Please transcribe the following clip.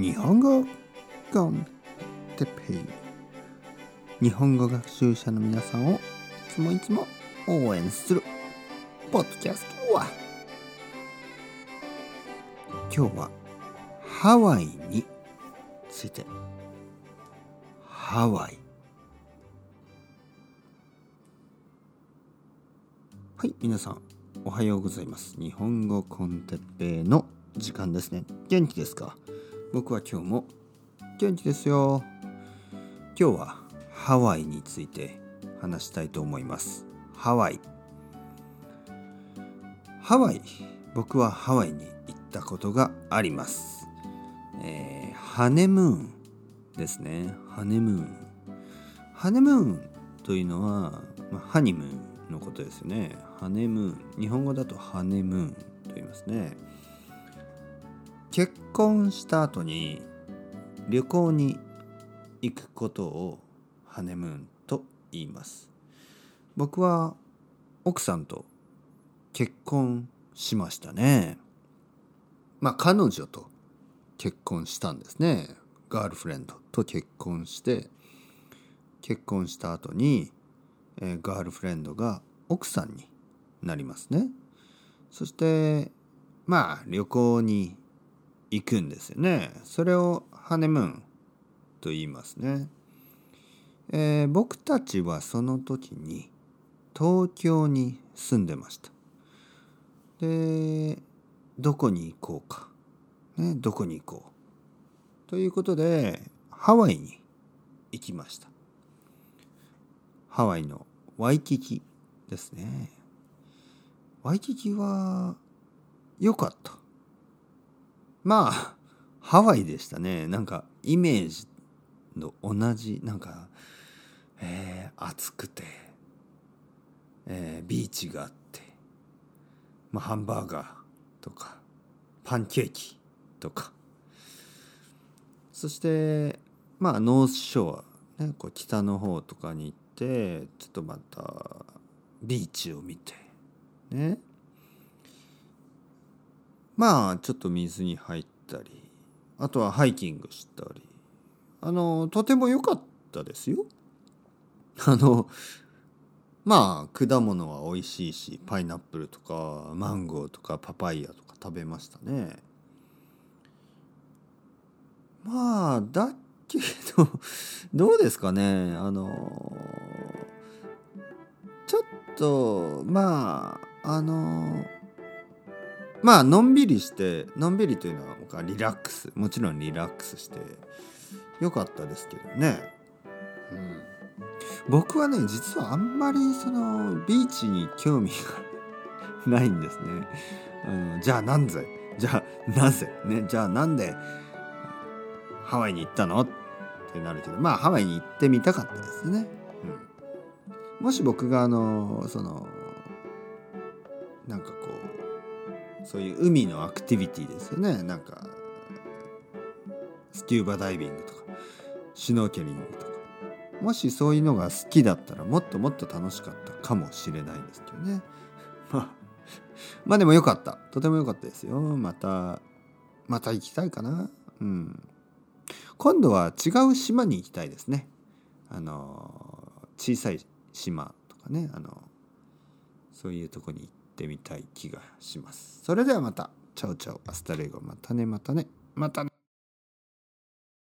日本語コンテペイ。日本語学習者の皆さんをいつもいつも応援するポッドキャストは。今日はハワイについて。ハワイ。はい皆さんおはようございます。日本語コンテッペイの時間ですね。元気ですか？僕は今日も元気ですよ。今日はハワイについて話したいと思います。ハワイ。ハワイ。僕はハワイに行ったことがあります、えーハネムーンですね。ハネムーン。ハネムーンというのは、まあ、ハニムーンのことですよね。ハネムーン。日本語だとハネムーンと言いますね。結婚した後に旅行に行くことをハネムーンと言います。僕は奥さんと結婚しましたね。まあ彼女と結婚したんですね。ガールフレンドと結婚して結婚した後に、えーガールフレンドが奥さんになりますね。そしてまあ旅行に行くんですよね。それをハネムーンと言いますね、えー僕たちはその時に東京に住んでました。でどこに行こうか、ね、どこに行こう。ということでハワイに行きました。ハワイのワイキキですね。ワイキキは良かった。まあハワイでしたね。なんかイメージの同じなんか、えー暑くて、えービーチがあって、まあ、ハンバーガーとかパンケーキとか。そしてまあノースショア、ね、こう北の方とかに行ってちょっとまたビーチを見てね。まあちょっと水に入ったりあとはハイキングしたりあのとても良かったですよ。あのまあ果物は美味しいしパイナップルとかマンゴーとかパパイヤとか食べましたね。まあだけど どうですかねあのちょっとまああのまあのんびりしてのんびりというのは僕はリラックスもちろんリラックスしてよかったですけどね、うん、僕はね実はあんまりそのビーチに興味がないんですね。あのじゃあなんぜ？じゃあなぜ？ねじゃあなんでハワイに行ったの？ってなるけどまあハワイに行ってみたかったですね、うん、もし僕があのそのなんかこうそういう海のアクティビティですよね。なんかスキューバダイビングとかシュノーケリングとか。もしそういうのが好きだったらもっともっと楽しかったかもしれないですけどね。まあまあでもよかった。とてもよかったですよ。またまた行きたいかな。うん。今度は違う島に行きたいですね。あの小さい島とかね。あのそういうとこに行って。みたい気がします。それではまた。チャオチャオ。 Hasta luego。またねまたね。またね。